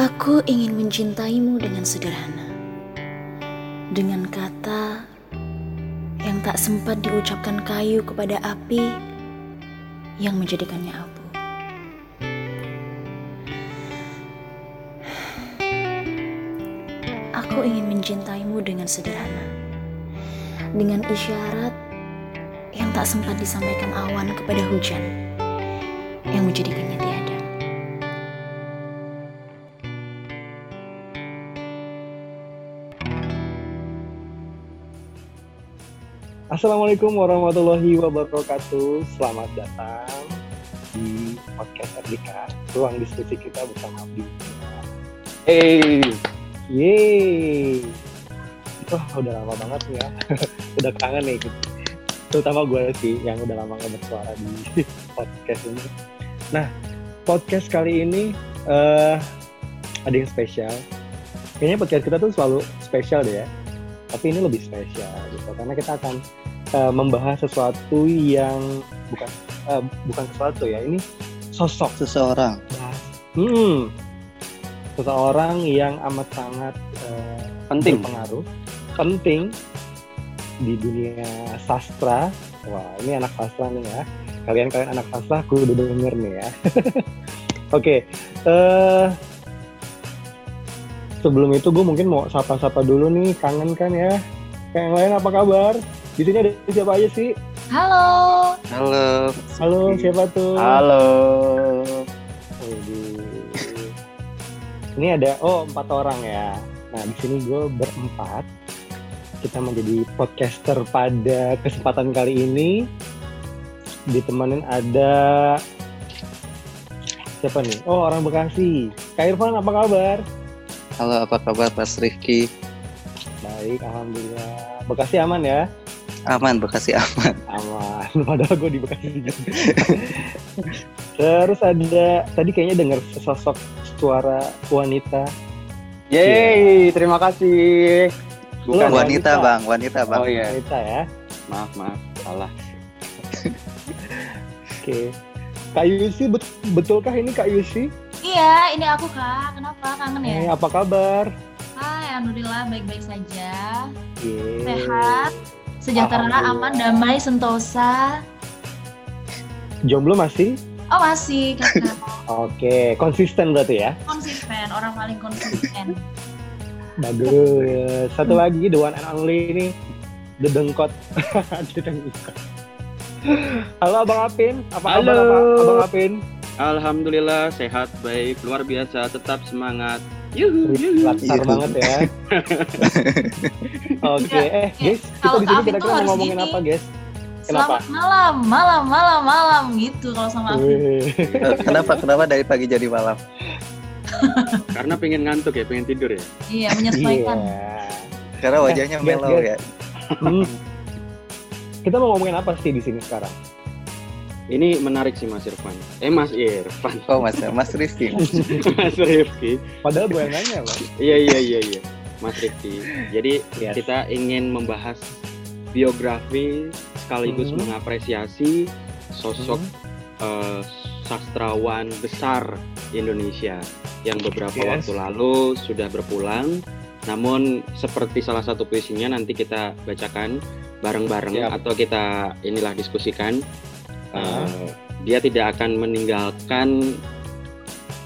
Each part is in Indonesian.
Aku ingin mencintaimu dengan sederhana, dengan kata yang tak sempat diucapkan kayu kepada api yang menjadikannya abu. Aku ingin mencintaimu dengan sederhana, dengan isyarat yang tak sempat disampaikan awan kepada hujan yang menjadikannya Assalamualaikum warahmatullahi wabarakatuh. Selamat datang di podcast Erdika, ruang diskusi kita bersama Abdi. Hey, Yeay. Wah, udah lama banget ya. udah kangen nih. Terutama gue sih yang udah lama nggak bersuara di podcast ini. Nah, podcast kali ini eh ada yang spesial. Kayaknya podcast kita tuh selalu spesial deh ya. Tapi ini lebih spesial gitu karena kita akan eh, membahas sesuatu yang bukan eh, bukan sesuatu ya. Ini sosok seseorang. Hmm. Seseorang yang amat sangat eh, Penting. berpengaruh, penting di dunia sastra. Wah, ini anak sastra nih ya. Kalian-kalian anak sastra, aku udah denger nih ya. Oke, eh sebelum itu gue mungkin mau sapa-sapa dulu nih, kangen kan ya. Kayak yang lain apa kabar? Di sini ada siapa aja sih? Halo, Halo. Halo, siapa tuh? Halo. Ini ada oh empat orang ya. Nah di sini gue berempat. Kita menjadi podcaster pada kesempatan kali ini. Ditemenin ada siapa nih? Oh orang Bekasi. Kak Irfan apa kabar? Halo, apa kabar Mas Rifki? Baik, alhamdulillah. Bekasi aman ya? Aman, Bekasi aman. Aman. Padahal gue di Bekasi juga. Terus ada tadi kayaknya dengar sosok suara wanita Yeay, terima kasih. Bukan wanita, wanita. Bang, wanita, Bang. Oh iya, wanita ya. maaf maaf, salah. Oke. Kak Yusi, bet- betulkah ini Kak Yusi? Iya, ini aku kak. Kenapa kangen ya? Eh, apa kabar? Hai, alhamdulillah baik-baik saja. Yeay. Sehat, sejahtera, aman, damai, sentosa. Jomblo masih? Oh masih kakak Oke, konsisten berarti ya. konsisten, orang paling konsisten. Bagus. Satu lagi, the one and only ini, the dengkot. The dengkot. Halo Abang Apin, apa kabar Halo. apa- Abang Apin? Alhamdulillah sehat, baik, luar biasa, tetap semangat. Yuhu, yuhu. Latar Iya. banget ya. Oke, eh ya. guys, kita di sini kira-kira mau ngomongin gini. apa guys? Kenapa? Selamat malam, malam, malam, malam gitu kalau sama aku. Kenapa, kenapa dari pagi jadi malam? Karena pengen ngantuk ya, pengen tidur ya. Iya, menyesuaikan. Iya. Karena wajahnya Guys, mellow guys. ya. Hmm. Kita mau ngomongin apa sih di sini sekarang? Ini menarik sih Mas Irfan. Eh Mas Irfan, Oh, Mas, Mas Rifki. Mas Rifki. Padahal gue yang nanya loh. Iya iya iya iya, Mas Rifki. Jadi Yes. kita ingin membahas biografi sekaligus Mhm. mengapresiasi sosok eh, sastrawan besar Indonesia yang beberapa Yes. waktu lalu sudah berpulang. Namun seperti salah satu puisinya nanti kita bacakan bareng-bareng atau kita inilah diskusikan. Eh, dia tidak akan meninggalkan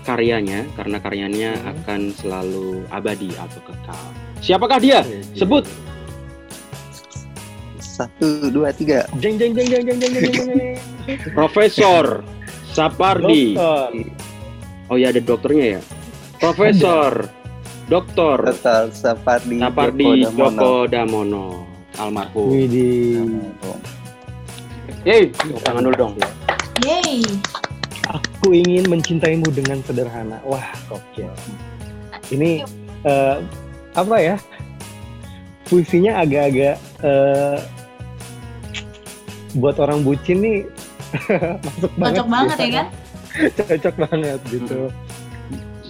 karyanya karena karyanya Hmm. akan selalu abadi atau kekal. Siapakah dia? Sebut. Satu, dua, tiga. Jeng jeng jeng jeng jeng jeng jeng jeng. Profesor Sapardi. Oh ya ada dokternya ya. Profesor Doktor Sapardi Sapardi Djoko Damono. Almarhum. Widih. Yeay, tangan dulu dong. Yeay. Aku ingin mencintaimu dengan sederhana. Wah, gokil. Ini eh, apa ya? Puisinya agak-agak eh, buat orang bucin nih masuk banget. Cocok banget ya kan? Cocok banget gitu.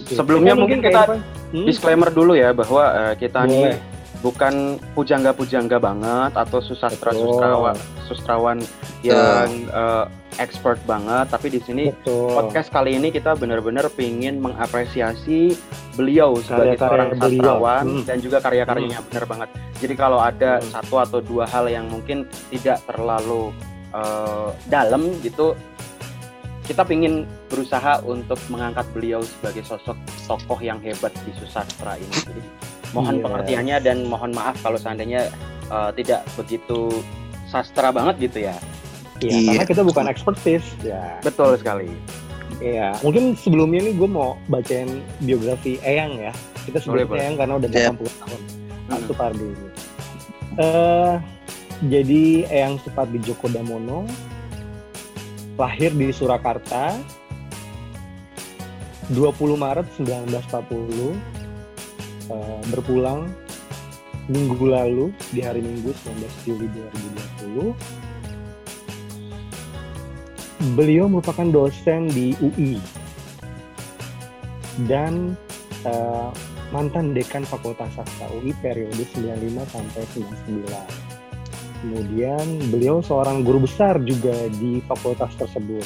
Sebelumnya Eh, mungkin kayak kita? Hmm? Disclaimer dulu ya bahwa eh, kita Boleh. nih bukan pujangga-pujangga banget atau sustrawan sustrawan yang eh, expert banget tapi di sini Betul. podcast kali ini kita benar-benar ingin mengapresiasi beliau sebagai Karya-karya seorang beliau. sastrawan Hmm. dan juga karya-karyanya benar banget. Jadi kalau ada Hmm. satu atau dua hal yang mungkin tidak terlalu eh, dalam gitu, kita ingin berusaha untuk mengangkat beliau sebagai sosok tokoh yang hebat di susastra ini. Jadi mohon Yes. pengertiannya dan mohon maaf kalau seandainya eh, tidak begitu sastra banget gitu ya. Iya, Iya. karena kita bukan expertise. Ya. Betul sekali. Iya, mungkin sebelumnya nih gue mau bacain biografi Eyang ya. Kita Boleh, sebut boleh. Eyang karena udah Iya. 80 tahun. Pak Hmm. Supardi ini. Eh, jadi Eyang Supardi Djoko Damono lahir di Surakarta 20 Maret 1940 eh, berpulang minggu lalu di hari Minggu 19 Juli 2020 beliau merupakan dosen di UI dan eh, mantan dekan Fakultas Sastra UI periode 95 sampai 99. Kemudian beliau seorang guru besar juga di fakultas tersebut.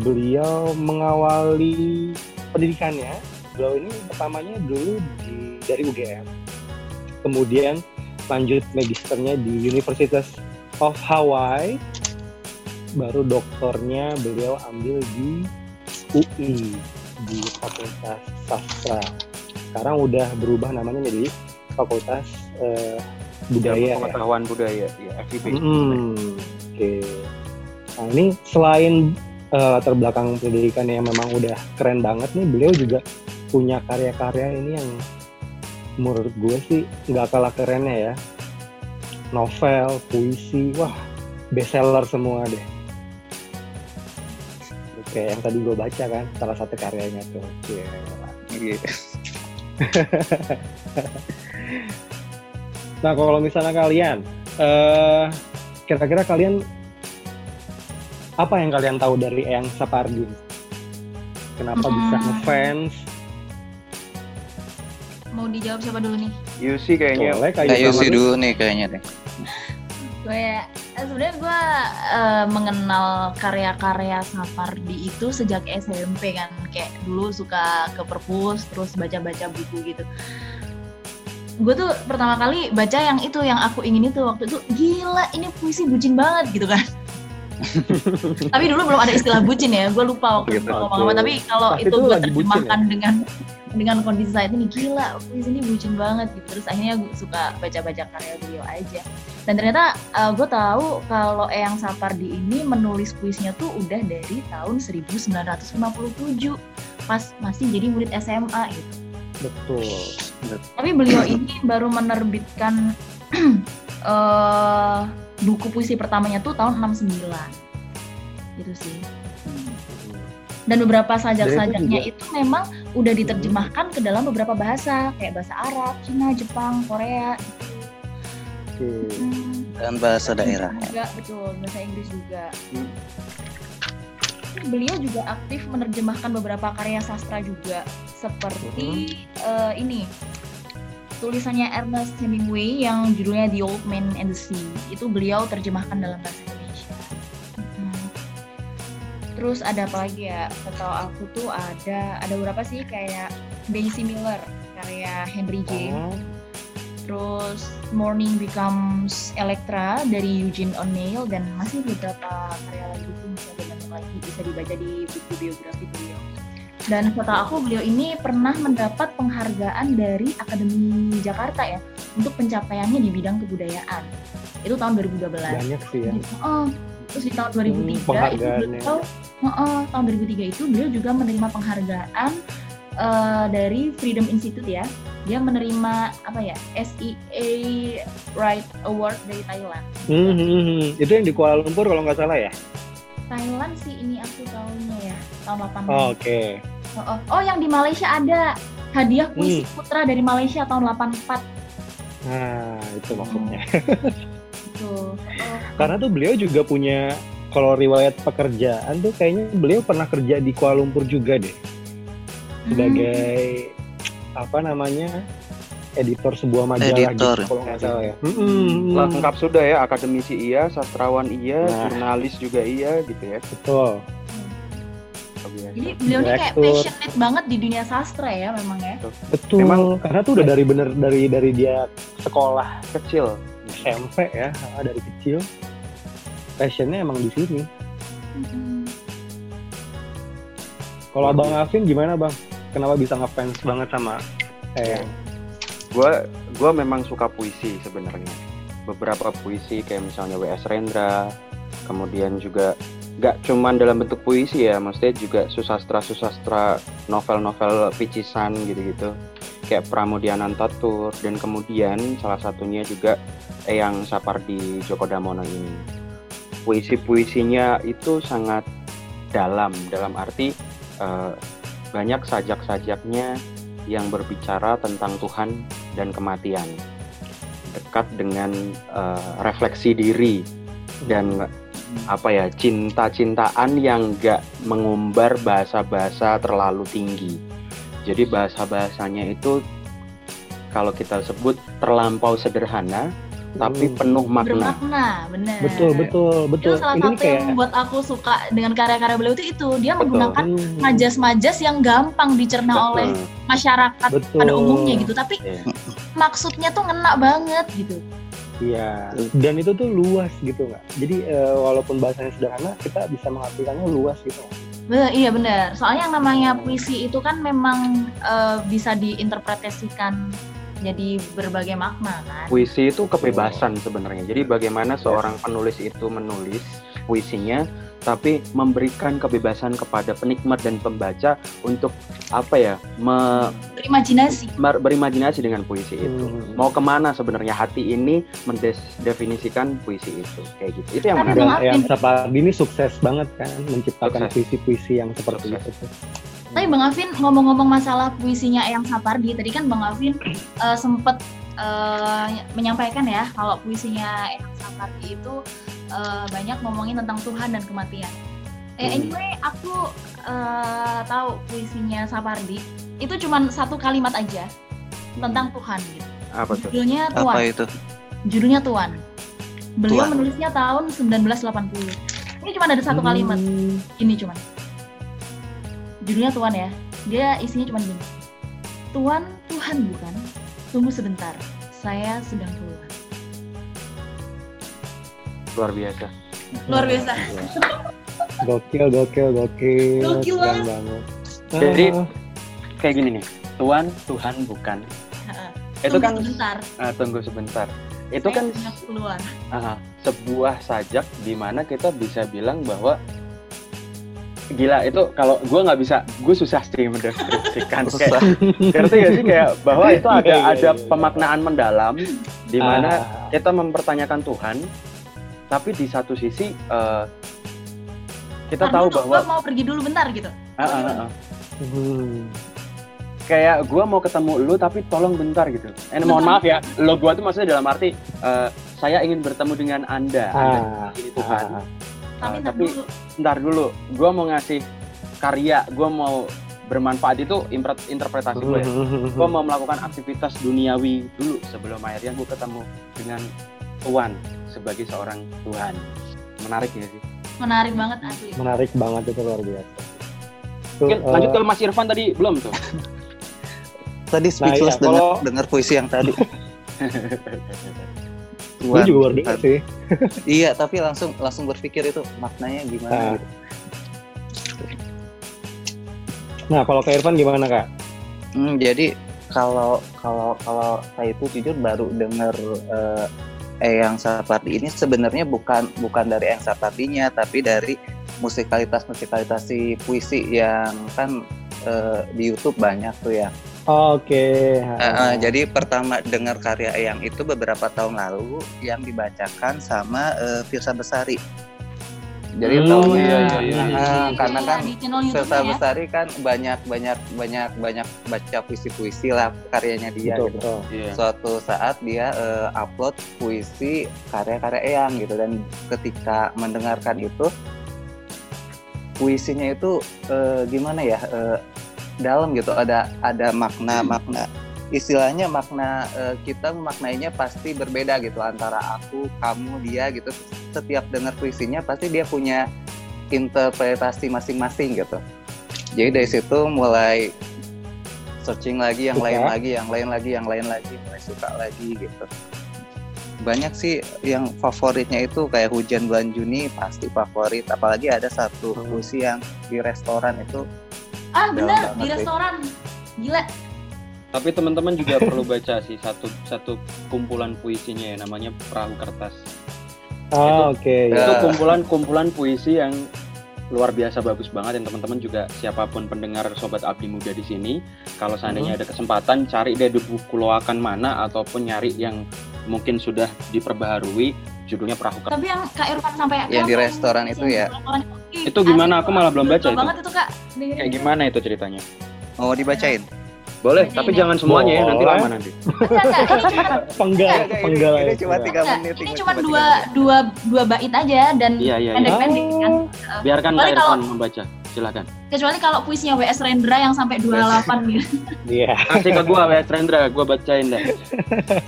Beliau mengawali pendidikannya. Beliau ini pertamanya dulu di, dari UGM. Kemudian lanjut magisternya di Universitas of Hawaii. Baru doktornya beliau ambil di UI di Fakultas Sastra. Sekarang udah berubah namanya menjadi Fakultas eh, Budaya. ya. pengetahuan budaya, ya FIB. Mm, Oke. Nah ini selain eh, latar belakang pendidikan yang memang udah keren banget nih, beliau juga punya karya-karya ini yang menurut gue sih nggak kalah kerennya ya. Novel, puisi, wah bestseller semua deh. Oke, yang tadi gue baca kan, salah satu karyanya tuh. Gila. Iya. Nah, kalau misalnya kalian, eh kira-kira kalian apa yang kalian tahu dari Eyang Sapardi? Kenapa bisa Hmm. ngefans? Mau dijawab siapa dulu nih? Yusi kayaknya Boleh kayak sih dulu. nih kayaknya deh. Gue eh, sebenarnya gue eh, mengenal karya-karya Sapardi itu sejak SMP kan, kayak dulu suka ke perpus, terus baca-baca buku gitu. Gue tuh pertama kali baca yang itu yang aku ingin itu waktu itu gila ini puisi bucin banget gitu kan. tapi dulu belum ada istilah bucin ya, gue lupa waktu Gitu. itu ngomong apa. Tapi kalau itu itu gue terjemahkan dengan dengan kondisi saat ini gila puisi ini bucin banget gitu. Terus akhirnya gue suka baca-baca karya beliau aja. Dan ternyata gue tahu kalau Eyang Sapardi ini menulis puisinya tuh udah dari tahun 1957 pas masih jadi murid SMA gitu. Betul. Tapi beliau ini baru menerbitkan eh, buku puisi pertamanya tuh tahun 69. Gitu sih. Dan beberapa sajak-sajaknya juga- itu memang udah diterjemahkan ke dalam beberapa bahasa kayak bahasa Arab, Cina, Jepang, Korea. Oke. Hmm, Dan bahasa daerah. juga betul bahasa Inggris juga. Beliau juga aktif menerjemahkan beberapa karya sastra juga seperti eh, ini tulisannya Ernest Hemingway yang judulnya The Old Man and the Sea itu beliau terjemahkan dalam bahasa Indonesia. Terus ada apa lagi ya? Setahu aku tuh ada ada beberapa sih kayak Daisy Miller karya Henry James Oh, terus Morning Becomes Electra dari Eugene O'Neill dan masih beberapa karya lagi masih ada banyak lagi bisa dibaca di buku biografi beliau. Dan kata aku beliau ini pernah mendapat penghargaan dari Akademi Jakarta ya untuk pencapaiannya di bidang kebudayaan. Itu tahun 2012. banyak sih ya. Oh, terus di tahun 2003 itu penghargaannya. beliau, oh, tahun 2003 itu beliau juga menerima penghargaan eh, dari Freedom Institute ya. Dia menerima apa ya SEA Right Award dari Thailand. Hmm, hmm, hmm. Itu yang di Kuala Lumpur kalau nggak salah ya? Thailand sih ini aku tahunya ya tahun 86. Oh, Oke. Oh, oh. Oh, yang di Malaysia ada hadiah puisi Hmm. putra dari Malaysia tahun 84 Nah, itu maksudnya. gitu. Oh, Karena tuh beliau juga punya kalau riwayat pekerjaan tuh kayaknya beliau pernah kerja di Kuala Lumpur juga deh hmm. sebagai apa namanya editor sebuah majalah Editor. gitu kalau nggak salah ya. Mm-mm. lengkap sudah ya akademisi iya sastrawan iya Nah. jurnalis juga iya gitu ya Betul. Jadi beliau ini kayak passionate banget di dunia sastra ya memang ya. Betul. Memang- karena tuh udah dari bener dari dari dia sekolah kecil SMP ya dari kecil passionnya emang di sini. Kalau Luar Bang Alvin gimana Bang? Kenapa bisa ngefans banget sama Eyang? gue gue memang suka puisi sebenarnya beberapa puisi kayak misalnya W.S. Rendra kemudian juga nggak cuman dalam bentuk puisi ya maksudnya juga susastra susastra novel-novel picisan gitu-gitu kayak Pramudian Tatur dan kemudian salah satunya juga Eyang Sapardi Djoko Damono ini puisi-puisinya itu sangat dalam dalam arti eh, banyak sajak-sajaknya yang berbicara tentang Tuhan dan kematian, dekat dengan eh, refleksi diri dan apa ya cinta-cintaan yang gak mengumbar bahasa-bahasa terlalu tinggi. Jadi bahasa-bahasanya itu kalau kita sebut terlampau sederhana, tapi Hmm. penuh makna. Bermakna, bener. Betul betul betul. Itu salah Ini satu yang membuat aku suka dengan karya-karya beliau itu itu dia Betul. menggunakan Hmm, majas-majas yang gampang dicerna oleh Betul. masyarakat betul. pada umumnya gitu. Tapi Iya. maksudnya tuh ngena banget gitu. Iya. Dan itu tuh luas gitu nggak? Jadi eh, walaupun bahasanya sederhana, kita bisa mengartikannya luas gitu. Be- iya benar. Soalnya yang namanya puisi itu kan memang eh, bisa diinterpretasikan jadi berbagai makna kan. Puisi itu kebebasan sebenarnya. Jadi bagaimana seorang penulis itu menulis puisinya tapi memberikan kebebasan kepada penikmat dan pembaca untuk apa ya me- Berimajinasi. mer- berimajinasi dengan puisi itu. Hmm. Mau ke mana sebenarnya hati ini mendefinisikan puisi itu kayak gitu. Itu yang menarik. Dan yang Sapardi ini sukses banget kan menciptakan puisi-puisi yang seperti Sukses. itu. Tapi Bang Alvin ngomong-ngomong masalah puisinya Eyang Sapardi, tadi kan Bang Alvin eh, sempet eh, menyampaikan ya kalau puisinya Eyang Sapardi itu eh, banyak ngomongin tentang Tuhan dan kematian. Eh, Hmm. anyway, aku eh, tahu puisinya Sapardi itu cuma satu kalimat aja tentang Tuhan gitu. Apa tuh? Judulnya Apa Tuhan. itu? Judulnya Tuhan. Beliau Tuhan. menulisnya tahun 1980. Ini cuma ada satu kalimat. Hmm. Ini cuman. Judulnya Tuhan ya. Dia isinya cuma gini. Tuhan, Tuhan bukan. Tunggu sebentar. Saya sedang keluar. Luar biasa. Luar biasa. Gokil, gokil, gokil. Gokil Keren banget. banget. Jadi, Ah, Kayak gini nih. Tuhan, Tuhan bukan. Heeh. Itu Tunggu kan sebentar. ah, tunggu sebentar. Itu Saya kan keluar. Ah, sebuah sajak di mana kita bisa bilang bahwa gila itu kalau gue nggak bisa gue susah sih mendeskripsikan kayak Susah. ngerti gak sih kayak bahwa itu ada Iya, iya, ada iya. pemaknaan mendalam di mana ah, kita mempertanyakan Tuhan tapi di satu sisi eh, kita Ntar tahu dulu, bahwa gua mau pergi dulu bentar gitu. Ah, ah, ah, ah. hmm. kayak gue mau ketemu lu tapi tolong bentar gitu eh mohon maaf ya lo gue tuh maksudnya dalam arti eh, saya ingin bertemu dengan anda anda Ah, ini Tuhan ah, Tapi Ah, ntar tapi- dulu. ntar dulu gue mau ngasih karya gue mau bermanfaat itu interpretasi gue ya. hmm. gue mau melakukan aktivitas duniawi dulu sebelum akhirnya gue ketemu dengan Tuhan sebagai seorang Tuhan menarik ya sih Menarik banget asli. menarik banget itu luar biasa. Tuh, Mungkin eh, lanjut ke Mas Irfan tadi belum tuh Tadi speechless iya, kalau- dengar dengar puisi yang tadi. Tuhan, juga baru dengar Tuhan. sih. Iya, tapi langsung langsung berpikir itu maknanya gimana Ah. gitu. Nah, kalau ke Irfan gimana kak? Hmm, jadi kalau kalau kalau saya itu jujur baru dengar eh, Eyang Sapardi ini sebenarnya bukan bukan dari Eyang Sapardinya tapi dari musikalitas musikalitas si puisi yang kan eh, di YouTube banyak tuh ya. Oke. Eh, eh, jadi pertama dengar karya Eyang itu beberapa tahun lalu yang dibacakan sama eh, Firsa Besari. Jadi Hmm, tahunnya iya, iya, iya. eh, karena Iya, kan di channel YouTube Firsa ya. Besari kan banyak banyak banyak banyak baca puisi-puisi lah karyanya dia betul, gitu. betul. Iya. Suatu saat dia eh, upload puisi karya-karya Eyang gitu dan ketika mendengarkan itu puisinya itu eh, gimana ya eh, dalam gitu ada ada makna makna istilahnya makna eh, kita memaknainya pasti berbeda gitu antara aku kamu dia gitu setiap dengar puisinya pasti dia punya interpretasi masing-masing gitu jadi dari situ mulai searching lagi yang Suka. lain lagi yang lain lagi yang lain lagi mulai suka lagi gitu banyak sih yang favoritnya itu kayak hujan bulan Juni pasti favorit apalagi ada satu Hmm. puisi yang di restoran itu Ah benar di sih. restoran. Gila. Tapi teman-teman juga perlu baca sih satu satu kumpulan puisinya ya namanya Perahu Kertas. Oh, oke. Ya. Itu kumpulan-kumpulan puisi yang luar biasa bagus banget yang teman-teman juga siapa pun pendengar sobat abdi muda di sini kalau seandainya ada kesempatan cari deh di buku loakan mana ataupun nyari yang mungkin sudah diperbaharui judulnya Perahu Kertas. Tapi yang Kak Irfan sampai Yang di restoran yang itu di ya? restoran itu, gimana? Aku malah belum baca itu. banget itu Kak. Kayak gimana itu ceritanya? mau dibacain Boleh, tapi jangan semuanya ya, nanti lama nanti. Penggal, penggal. ini, ini cuma tiga menit ini cuma dua dua dua bait aja dan Iya, iya, iya. pendek-pendek kan. Biarkan Kak Boleh kalau- Irfan membaca. Silakan. Kecuali kalau puisinya WS Rendra yang sampai 28 gitu. Iya. Kasih ke gua, Wes Rendra, gua bacain dah.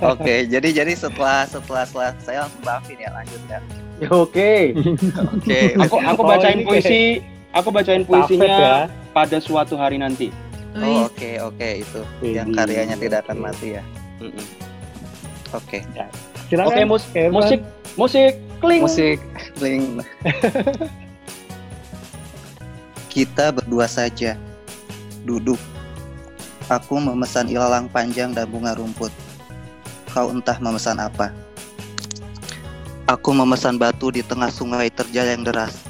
oke jadi jadi setelah setelah setelah saya langsung maafin ya lanjut ya Oke. oke Aku aku Oh, bacain puisi, aku bacain puisinya ya. pada suatu hari nanti. Oh oke oke itu yang Widih, karyanya tidak akan mati ya? Oke. Silakan. Oke, mus Irfan. musik, musik, kling. musik bling kita berdua saja. Duduk. Aku memesan ilalang panjang dan bunga rumput. Kau entah memesan apa. Aku memesan batu di tengah sungai terjal yang deras.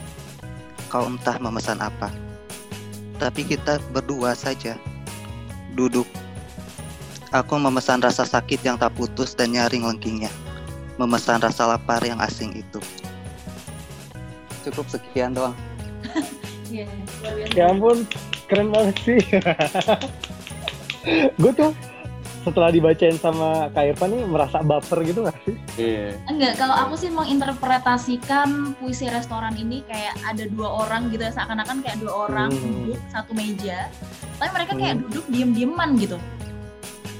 Kau entah memesan apa tapi kita berdua saja. Duduk. Aku memesan rasa sakit yang tak putus dan nyaring lengkingnya. Memesan rasa lapar yang asing itu. Cukup sekian doang. Iya. Ya ampun, keren banget sih. gue tuh setelah dibacain sama Kak Irfan nih merasa baper gitu gak sih? Iya. Enggak, kalau aku sih menginterpretasikan puisi restoran ini kayak ada dua orang gitu ya, seakan-akan kayak dua orang Hmm. duduk satu meja, tapi mereka kayak Hmm. duduk diem-dieman gitu.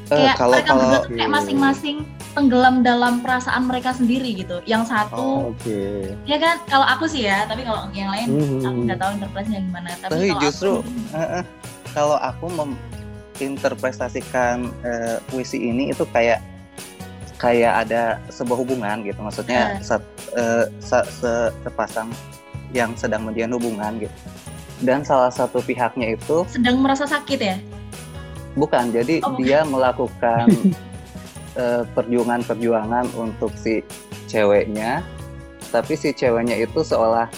Eh, Kayak kalau mereka kalau berdua tuh kayak masing-masing tenggelam dalam perasaan mereka sendiri gitu. Yang satu, Oke. ya kan, kalau aku sih ya, tapi kalau yang lain Hmm. aku nggak tahu interpretasinya gimana. Tapi, Tapi kalau justru- aku, Eh, eh, kalau aku menginterpretasikan eh, puisi ini itu kayak kayak ada sebuah hubungan gitu maksudnya sat- eh, sa- se- sepasang yang sedang menjalin hubungan gitu dan salah satu pihaknya itu sedang merasa sakit ya. bukan jadi Oh, bukan. dia melakukan eh, perjuangan-perjuangan untuk si ceweknya tapi si ceweknya itu seolah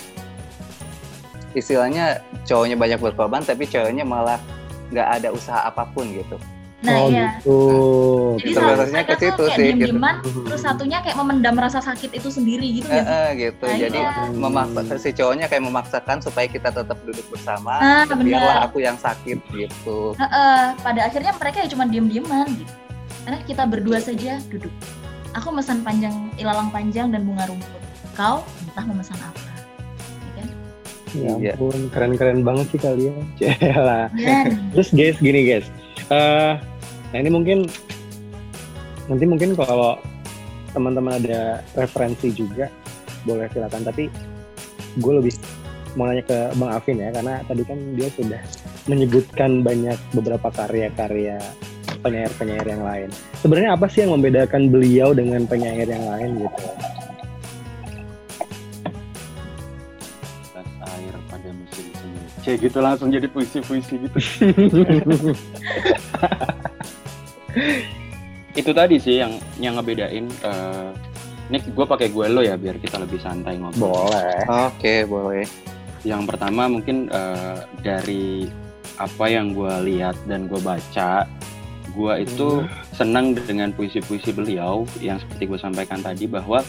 istilahnya cowoknya banyak berkorban tapi ceweknya malah nggak ada usaha apa pun gitu Nah oh iya. gitu. Jadi salah ke mereka tuh situ kayak sih, gitu. diem-dieman, terus satunya kayak memendam rasa sakit itu sendiri gitu Eh, ya. eh, gitu Nah, jadi iya. memaksa si cowoknya kayak memaksakan supaya kita tetap duduk bersama Nah, biarlah aku yang sakit gitu Heeh, pada akhirnya mereka ya cuma diem-dieman gitu. Karena kita berdua saja duduk. Aku memesan panjang ilalang panjang dan bunga rumput. Kau entah memesan apa. Ya Iya. ampun, keren-keren banget sih kalian. Celah. Dan Terus guys, gini guys. Eh, nah ini mungkin nanti mungkin kalau teman-teman ada referensi juga boleh silakan. Tapi gue lebih mau nanya ke Bang Afin ya, karena tadi kan dia sudah menyebutkan banyak beberapa karya-karya penyair-penyair yang lain. Sebenarnya apa sih yang membedakan beliau dengan penyair yang lain gitu? Kayak gitu langsung jadi puisi-puisi gitu. Itu tadi sih yang yang ngebedain. eh ini gue pakai gue lo ya biar kita lebih santai ngobrol. boleh. oke boleh Yang pertama mungkin eh, dari apa yang gue lihat dan gue baca, gue itu senang dengan puisi-puisi beliau yang seperti gue sampaikan tadi bahwa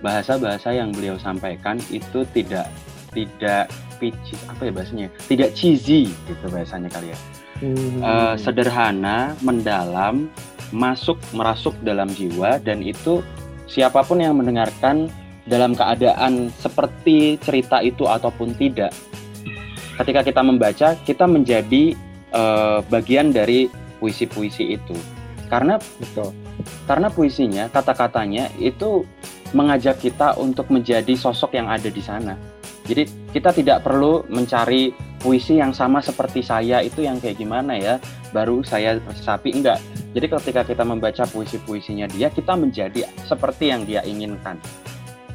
bahasa-bahasa yang beliau sampaikan itu tidak tidak pitchy apa ya bahasanya tidak cheesy gitu bahasanya kali ya Hmm. Eh, sederhana mendalam masuk merasuk dalam jiwa dan itu siapa pun yang mendengarkan dalam keadaan seperti cerita itu ataupun tidak ketika kita membaca kita menjadi eh, bagian dari puisi-puisi itu. Karena betul karena puisinya, kata-katanya itu mengajak kita untuk menjadi sosok yang ada di sana. Jadi kita tidak perlu mencari puisi yang sama seperti saya itu yang kayak gimana ya, baru saya resapi enggak. Jadi ketika kita membaca puisi-puisinya dia, kita menjadi seperti yang dia inginkan.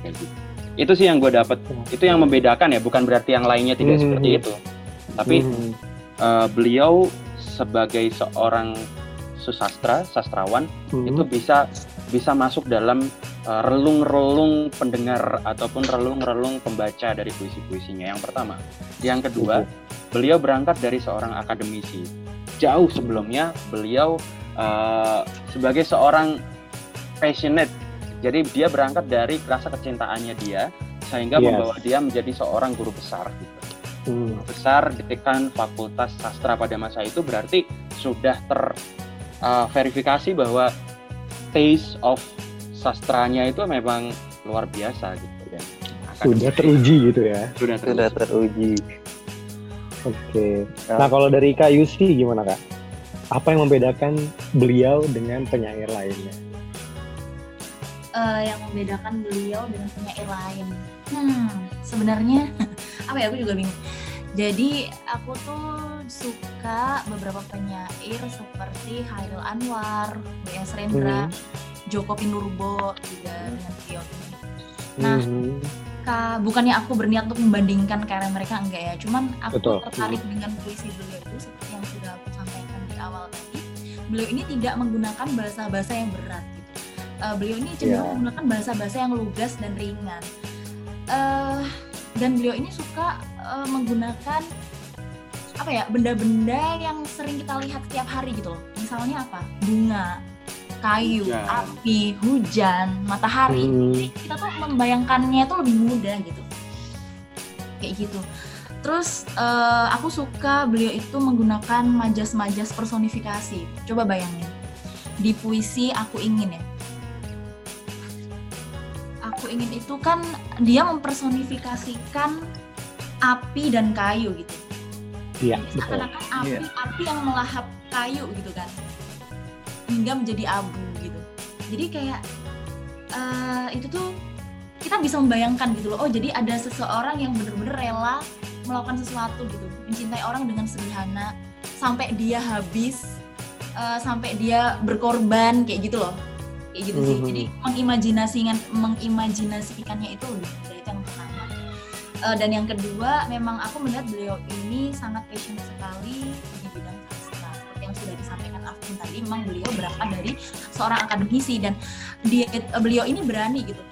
Kayak gitu. Itu sih yang gue dapat. Itu yang membedakan ya, bukan berarti yang lainnya tidak Mhm. seperti itu. Tapi Mhm. eh, beliau sebagai seorang susastra, sastrawan Mhm. itu bisa bisa masuk dalam uh, relung-relung pendengar ataupun relung-relung pembaca dari puisi-puisinya. Yang pertama, yang kedua, beliau berangkat dari seorang akademisi. Jauh sebelumnya beliau uh, sebagai seorang passionate. Jadi dia berangkat dari rasa kecintaannya dia sehingga Yes. membawa dia menjadi seorang guru besar gitu Mhm. besar di dekan Fakultas Sastra pada masa itu berarti sudah terverifikasi bahwa taste of sastranya itu memang luar biasa gitu ya. sudah teruji gitu ya Sudah teruji. Sudah teruji. oke nah kalau dari Kak Yusi gimana Kak apa yang membedakan beliau dengan penyair lainnya Eh, yang membedakan beliau dengan penyair lain. Hmm, sebenarnya apa ya aku juga bingung. Jadi aku tuh suka beberapa penyair seperti Hairil Anwar, W.S. Rendra, Hmm. Joko Pinurbo juga dengan beliau ini. Nah. Ka- bukannya aku berniat untuk membandingkan karya mereka enggak ya, cuman aku Betul. tertarik dengan puisi beliau itu seperti yang sudah aku sampaikan di awal tadi. Beliau ini tidak menggunakan bahasa-bahasa yang berat gitu. Eh, beliau ini cenderung Ya. menggunakan bahasa-bahasa yang lugas dan ringan. Eh, dan beliau ini suka eh, menggunakan apa ya benda-benda yang sering kita lihat setiap hari gitu loh. Misalnya apa? Bunga, kayu, Hujan. api, hujan, matahari. Hmm. Jadi kita tuh membayangkannya tuh lebih mudah gitu. Kayak gitu. Terus eh, aku suka beliau itu menggunakan majas-majas personifikasi. Coba bayangin. Di puisi Aku Ingin ya. Aku Ingin itu kan dia mempersonifikasikan api dan kayu gitu. iya betul seakan-akan api Iya. api yang melahap kayu gitu kan hingga menjadi abu gitu. Jadi kayak eh, itu tuh kita bisa membayangkan gitu loh oh jadi ada seseorang yang bener-bener rela melakukan sesuatu gitu mencintai orang dengan sederhana sampai dia habis eh, sampai dia berkorban kayak gitu loh. Kayak gitu sih. Mhm. jadi mengimajinasikan mengimajinasikannya itu lebih itu yang pertama. Eh, dan yang kedua, memang aku melihat beliau ini sangat passionate sekali Afin tadi, memang beliau berangkat dari seorang akademisi dan dia, beliau ini berani gitu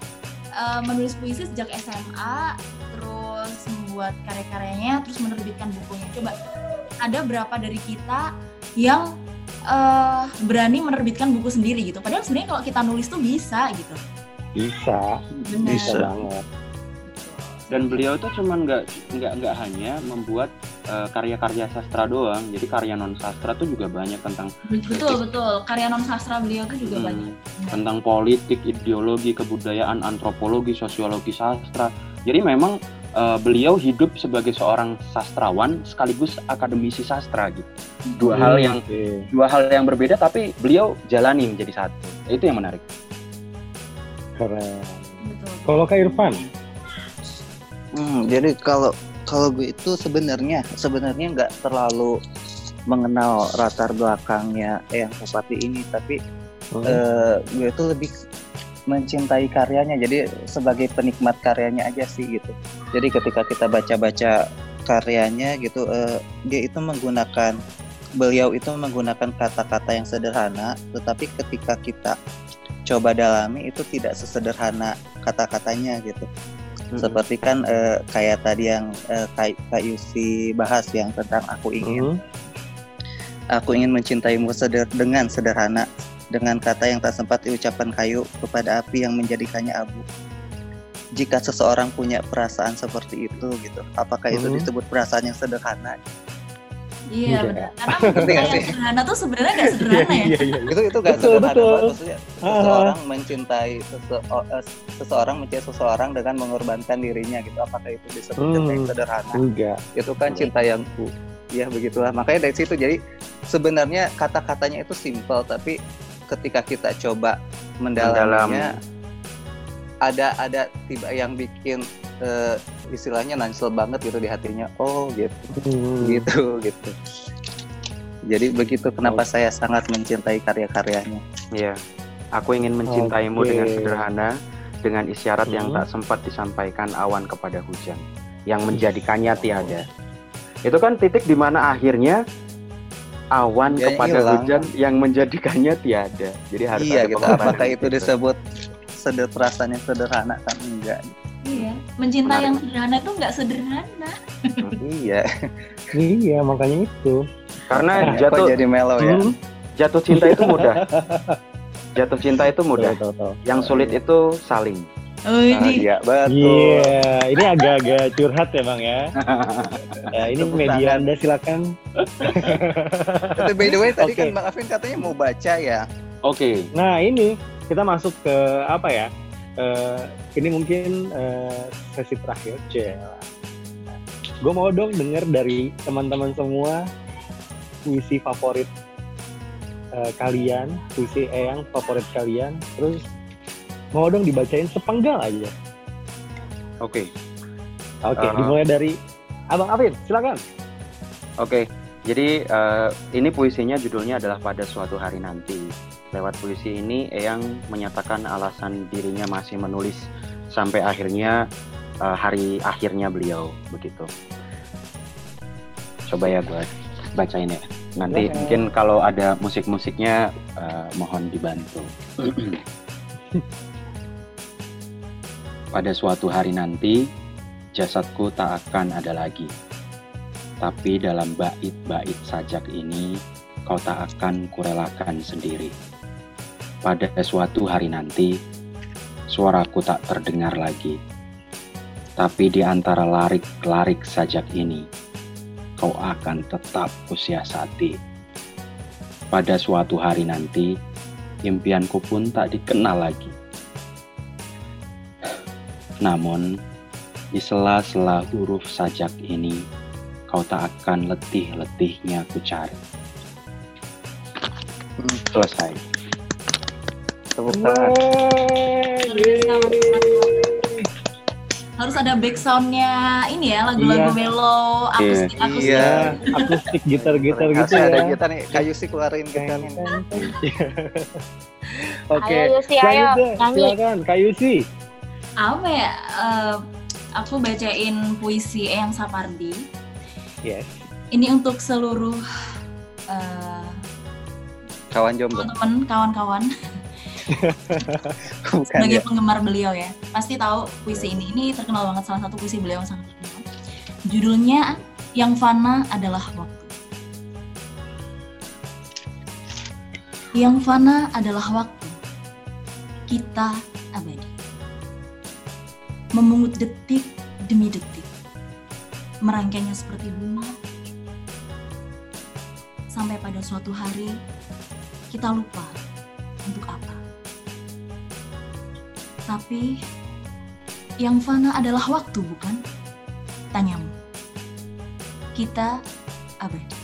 eh, menulis puisi sejak SMA, terus membuat karya-karyanya, terus menerbitkan bukunya. Coba ada berapa dari kita yang eh, berani menerbitkan buku sendiri gitu? Padahal sebenarnya kalau kita nulis tuh bisa gitu. bisa Benar. bisa Bisa. banget Dan beliau itu cuman nggak nggak nggak hanya membuat eh, karya-karya sastra doang. Jadi karya non sastra tuh juga banyak tentang Betul betul. Karya non sastra beliau tuh juga Hmm, banyak. Tentang politik, ideologi, kebudayaan, antropologi, sosiologi sastra. Jadi memang eh, beliau hidup sebagai seorang sastrawan sekaligus akademisi sastra gitu. Dua hal yang Oke. dua hal yang berbeda tapi beliau jalani menjadi satu. Itu yang menarik. keren kalau Kak Irfan Hmm, jadi kalau kalau gue itu sebenarnya sebenarnya nggak terlalu mengenal latar belakangnya yang Bupati ini, tapi Hmm. eh, gue itu lebih mencintai karyanya. Jadi sebagai penikmat karyanya aja sih gitu. Jadi ketika kita baca-baca karyanya gitu, eh, dia itu menggunakan beliau itu menggunakan kata-kata yang sederhana, tetapi ketika kita coba dalami itu tidak sesederhana kata-katanya gitu seperti kan eh, kayak tadi yang eh, Kak, Kak Yusi bahas yang tentang aku ingin Mhm. aku ingin mencintaimu seder- dengan sederhana dengan kata yang tak sempat diucapkan kayu kepada api yang menjadikannya abu. Jika seseorang punya perasaan seperti itu gitu apakah itu disebut perasaan yang sederhana Iya Iya. benar. Karena yang sederhana tuh sebenarnya nggak sederhana ya. iya iya itu itu gak Betul, sederhana betul. banget maksudnya seseorang mencintai eh, seseorang mencintai seseorang dengan mengorbankan dirinya gitu apakah itu disebut cinta yang Hmm. sederhana enggak itu kan cinta yang ya begitulah makanya dari situ jadi sebenarnya kata-katanya itu simple tapi ketika kita coba mendalaminya ada ada tiba yang bikin eh, istilahnya nansel banget gitu di hatinya oh gitu Hmm. gitu gitu jadi begitu kenapa saya sangat mencintai karya-karyanya Iya. Aku ingin mencintaimu Oke. dengan sederhana, dengan isyarat yang Hmm. tak sempat disampaikan awan kepada hujan, yang menjadikannya tiada. Itu kan titik di mana akhirnya awan Ya, kepada hilang. hujan yang menjadikannya tiada. Jadi harus iya ada gitu apakah itu situ. disebut seder perasaan yang sederhana kan enggak Iya, mencintai Menarik. yang sederhana itu nggak sederhana. iya Iya, makanya itu. Karena kok jatuh jadi mellow ya Hmm. jatuh cinta itu mudah. Jatuh cinta itu mudah. Tahu, tahu, tahu. Yang sulit itu saling. Oh, ini iya betul Iya, ini agak-agak curhat ya bang ya. ya ini Tepuk media tangan. anda silakan. Itu by the way tadi Oke. kan Bang Afin katanya mau baca ya. Oke. Nah ini kita masuk ke apa ya? Eh, ini mungkin eh, sesi terakhir, Cel. Gue mau dong denger dari teman-teman semua puisi favorit eh, kalian, puisi eyang favorit kalian. Terus mau dong dibacain sepenggal aja. Oke. Oke, Uh-huh. dimulai dari Abang Afin, silakan. Oke, jadi eh, ini puisinya judulnya adalah pada suatu hari nanti. Lewat puisi ini, Eyang menyatakan alasan dirinya masih menulis sampai akhirnya eh, hari akhirnya beliau begitu. Coba ya gue bacain ya. Nanti Boleh. mungkin kalau ada musik-musiknya eh, mohon dibantu. Pada suatu hari nanti, jasadku tak akan ada lagi. Tapi dalam bait-bait sajak ini, kau tak akan kurelakan sendiri. Pada suatu hari nanti, suaraku tak terdengar lagi. Tapi di antara larik-larik sajak ini, kau akan tetap kusiasati. Pada suatu hari nanti, impianku pun tak dikenal lagi. Namun, di sela-sela huruf sajak ini, kau tak akan letih-letihnya ku cari. Hmm. Selesai. Tepuk tangan. harus ada back soundnya ini ya lagu-lagu Iya. melo akustik akustik. Iya. akustik gitar-gitar gitu Harusnya ada ya. gitar nih, kayu sih keluarin gitar nih. Oke, Ayo silakan Kak Yusi. Apa ya? eh, aku bacain puisi Eyang Sapardi. Yes. Ini untuk seluruh eh, Kawan jomblo. teman-teman, kawan-kawan Bukan sebagai ya. penggemar beliau ya. Pasti tahu puisi ini. Ini terkenal banget salah satu puisi beliau yang sangat terkenal. Judulnya Yang Fana Adalah Waktu. Yang fana adalah waktu. Kita abadi. Memungut detik demi detik. Merangkainya seperti bunga. Sampai pada suatu hari kita lupa untuk apa. Tapi yang fana adalah waktu, bukan? Tanyamu. Kita abadi.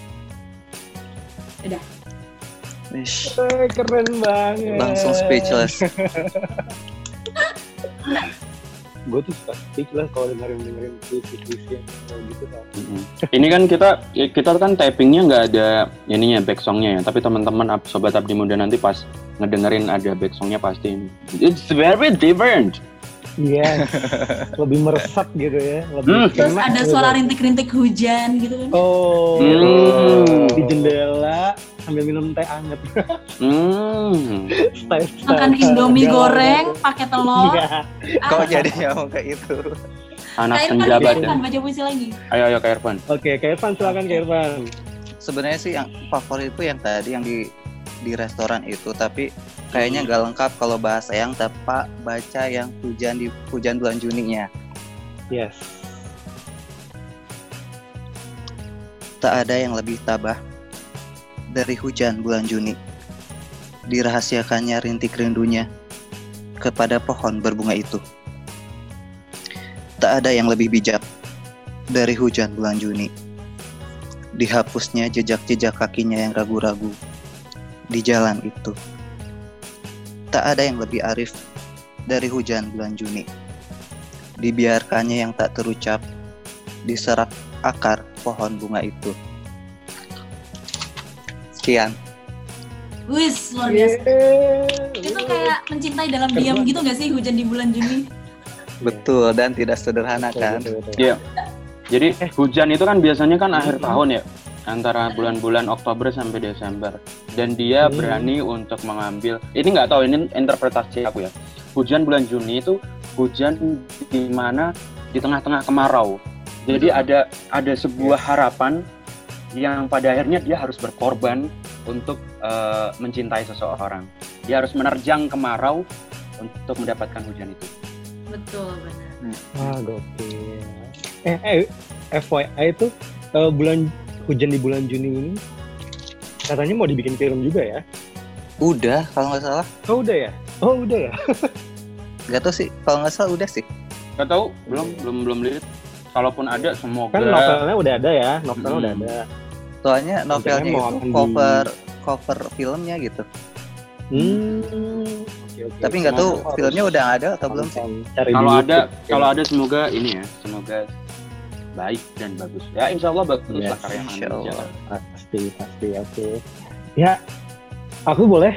Ish, Eh, keren banget. Langsung speechless. Gue tuh suka speechless kalau dengerin dengerin puisi-puisi yang kayak gitu kan. Ini kan kita kita kan typingnya nggak ada ininya back songnya ya, tapi teman-teman sobat abdi muda nanti pas ngedengerin ada back songnya pasti it's very different. Iya. lebih meresap gitu ya. Lebih Terus kena ada gitu. suara rintik-rintik hujan gitu kan. Oh. Hmm. Di jendela sambil minum teh anget. Hmm. Style-style Makan indomie goreng pakai telur. Iya. Kok jadi ngomong kayak itu? Anak Kak senja badan. Baca puisi lagi. Ayo ayo Kak Irfan. Oke, Kak Irfan silakan Kak Irfan. Sebenarnya sih yang favorit itu yang tadi yang di di restoran itu, tapi kayaknya nggak lengkap kalau bahasa yang tepat baca yang hujan di hujan bulan Juninya. Yes. Tak ada yang lebih tabah dari hujan bulan Juni. Dirahasiakannya rintik rindunya kepada pohon berbunga itu. Tak ada yang lebih bijak dari hujan bulan Juni. dihapusnya jejak-jejak kakinya yang ragu-ragu di jalan itu. Tak ada yang lebih arif dari hujan bulan Juni. Dibiarkannya yang tak terucap diserak akar pohon bunga itu. Sekian. Wis, luar biasa. Itu kayak mencintai dalam Keren diam gitu gak sih hujan di bulan Juni? Betul dan tidak sederhana kan? Betul, betul, betul. Iya. Jadi hujan itu kan biasanya kan akhir tahun ya, antara bulan-bulan Oktober sampai Desember. Dan dia Hmm. berani untuk mengambil. Ini nggak tahu ini interpretasi aku ya. Hujan bulan Juni itu hujan di mana di tengah-tengah kemarau. Jadi Betul. ada ada sebuah harapan yang pada akhirnya dia harus berkorban untuk eh, mencintai seseorang. Dia harus menerjang kemarau untuk mendapatkan hujan itu. Betul, benar. Ah, gokil. Eh, eh, FYI itu eh, bulan hujan di bulan Juni ini katanya mau dibikin film juga ya? Udah kalau nggak salah. Oh udah ya? Oh udah ya? Gak tau sih. Kalau nggak salah udah sih. Gak tahu, belum belum belum lihat. Kalaupun ada semoga Kan novelnya udah ada ya, novelnya Hmm. udah ada. Soalnya novelnya itu akan di- cover cover filmnya gitu. Hmm. Oke oke. Tapi nggak tahu filmnya udah ada atau belum sih. kalau ada kalau ada semoga ini ya semoga baik dan bagus ya insya Allah bagus Yes, lah karya insya Allah. pasti pasti oke. Ya, aku boleh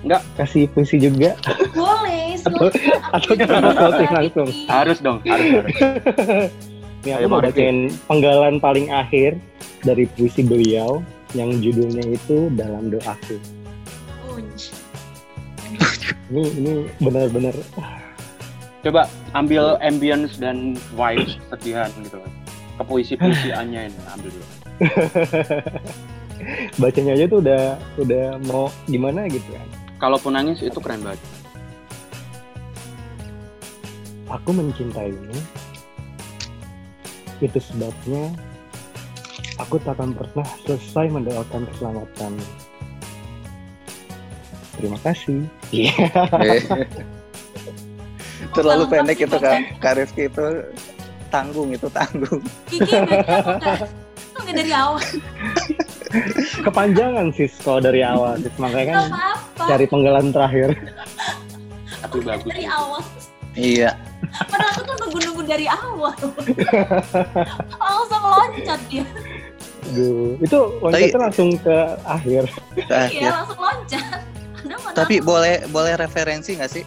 Nggak. kasih puisi juga Boleh, Atau- atau kita closing langsung? harus dong harus harus Ayo, aku mau bacain penggalan paling akhir dari puisi beliau yang judulnya itu dalam doaku. Ini ini benar-benar coba ambil ambience dan vibes kesedihan gitu loh ke puisi puisiannya ini ambil dulu bacanya aja tuh udah udah mau gimana gitu kan. kalaupun nangis itu keren banget Aku mencintaimu. Itu sebabnya aku tak akan pernah selesai mendoakan keselamatanmu. Terima kasih. Iya. Terlalu pendek itu kan. Karifki itu tanggung itu tanggung. Kiki dari awal kan? Itu nggak dari awal. Kepanjangan sih kalau dari awal. Sis. Makanya kan apa-apa. cari penggalan terakhir. tapi bagus Dari awal. Iya. Padahal aku tuh nunggu-nunggu dari awal. Langsung loncat dia. Duh, itu loncatnya langsung ke akhir. Ke Iya, akhir. langsung loncat. Tapi aku- boleh boleh referensi nggak sih?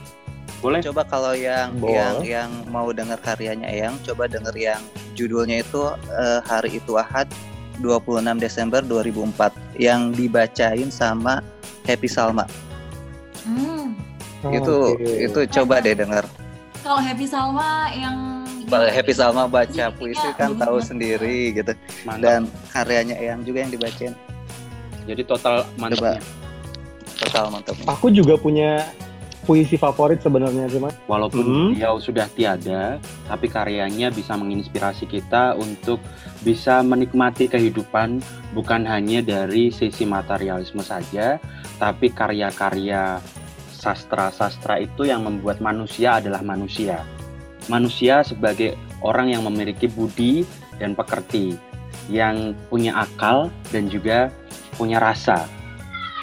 Boleh Coba kalau yang Boleh. yang yang mau dengar karyanya Eyang, coba denger yang judulnya itu eh, Hari Itu Ahad 26 Desember 2004 yang dibacain sama Happy Salma. Hmm. itu Oke. itu coba deh denger. Kalau Happy Salma yang Kalau Happy Salma baca puisi kan belum tahu sendiri gitu. mantap Dan karyanya Eyang juga yang dibacain. jadi total mantapnya Total mantap. Aku juga punya puisi favorit sebenarnya sih mas. walaupun Hmm. beliau sudah tiada tapi karyanya bisa menginspirasi kita untuk bisa menikmati kehidupan bukan hanya dari sisi materialisme saja tapi karya-karya sastra-sastra itu yang membuat manusia adalah manusia manusia sebagai orang yang memiliki budi dan pekerti yang punya akal dan juga punya rasa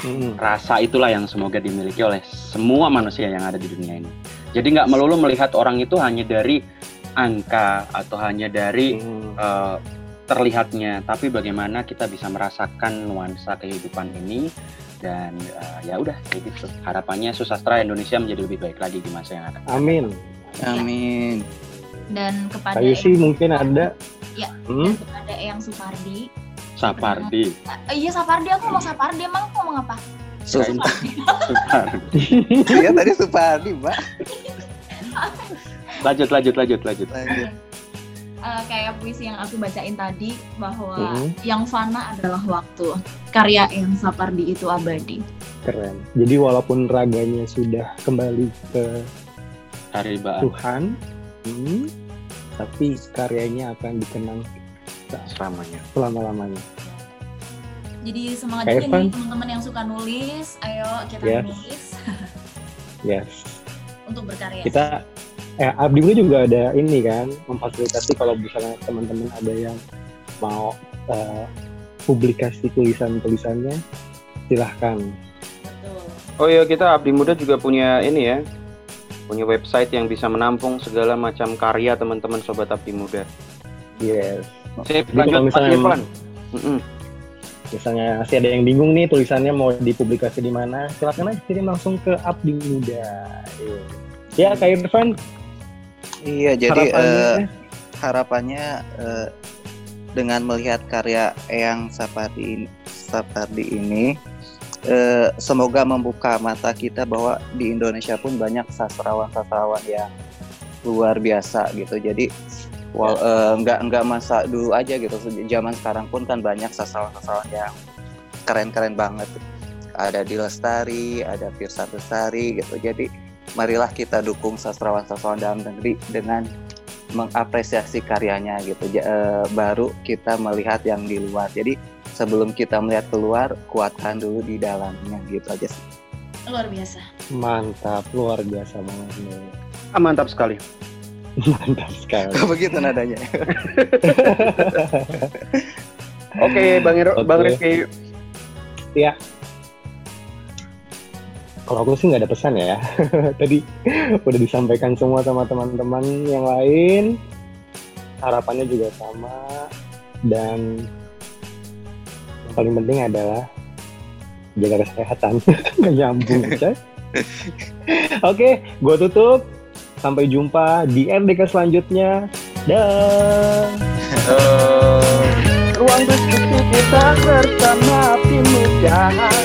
Mm-mm. rasa itulah yang semoga dimiliki oleh semua manusia yang ada di dunia ini. Jadi nggak melulu melihat orang itu hanya dari angka atau hanya dari Mm. eh, terlihatnya, tapi bagaimana kita bisa merasakan nuansa kehidupan ini dan eh, ya udah kayak gitu. Harapannya susastra Indonesia menjadi lebih baik lagi di masa yang akan. datang. Amin. Amin. dan kepada Kayu sih mungkin ada. Ya. Hmm? dan kepada Eyang Supardi. Sapardi, Eh, iya Sapardi, aku ngomong Sapardi, emang aku ngomong apa? Sapardi. Iya tadi Supardi, Mbak. lanjut lanjut lanjut lanjut. Lanjut. Eh, kayak puisi yang aku bacain tadi bahwa Mhm. yang fana adalah waktu. Karya yang Sapardi itu abadi. Keren. Jadi walaupun raganya sudah kembali ke Hari Baan Tuhan, hmm, tapi karyanya akan dikenang selamanya. selama-lamanya. Jadi semangat Kayak juga nih teman-teman yang suka nulis, ayo kita Yes. nulis Yes. untuk berkarya. Kita eh Abdi juga ada ini kan memfasilitasi kalau misalnya teman-teman ada yang mau eh, publikasi tulisan-tulisannya silahkan Betul. Oh iya kita Abdi Muda juga punya ini ya, punya website yang bisa menampung segala macam karya teman-teman sobat Abdi Muda. yes Sip, Jadi kalau misalnya- Irfan. Mm-mm. misalnya masih ada yang bingung nih tulisannya mau dipublikasi di mana silakan aja kirim langsung ke Abdi Muda ya Kak Irfan Iya, jadi eh, harapannya harapannya eh, dengan melihat karya Eyang Sapardi ini, Sapardi ini eh, semoga membuka mata kita bahwa di Indonesia pun banyak sastrawan-sastrawan yang luar biasa gitu. Jadi wal, eh, nggak nggak masa dulu aja gitu. Zaman sekarang pun kan banyak sastrawan-sastrawan yang keren-keren banget. Ada di Lestari, ada Firsa Lestari gitu. Jadi marilah kita dukung sastrawan-sastrawan dalam negeri dengan mengapresiasi karyanya gitu. Ja- eh, baru kita melihat yang di luar. Jadi sebelum kita melihat keluar, kuatkan dulu di dalamnya gitu aja sih. Luar biasa. mantap luar biasa banget Ah, mantap sekali. Mantap sekali. Begitu nadanya. Oke, Bang Ir- Oke. Bang Rifki. kalau aku sih nggak ada pesan ya. Tadi udah disampaikan semua sama teman-teman yang lain. Harapannya juga sama. Dan yang paling penting adalah jaga kesehatan. Nggak nyambung oke gue tutup Sampai jumpa di MDK selanjutnya. Dah. Ruang diskusi kita bersama tim Jahat.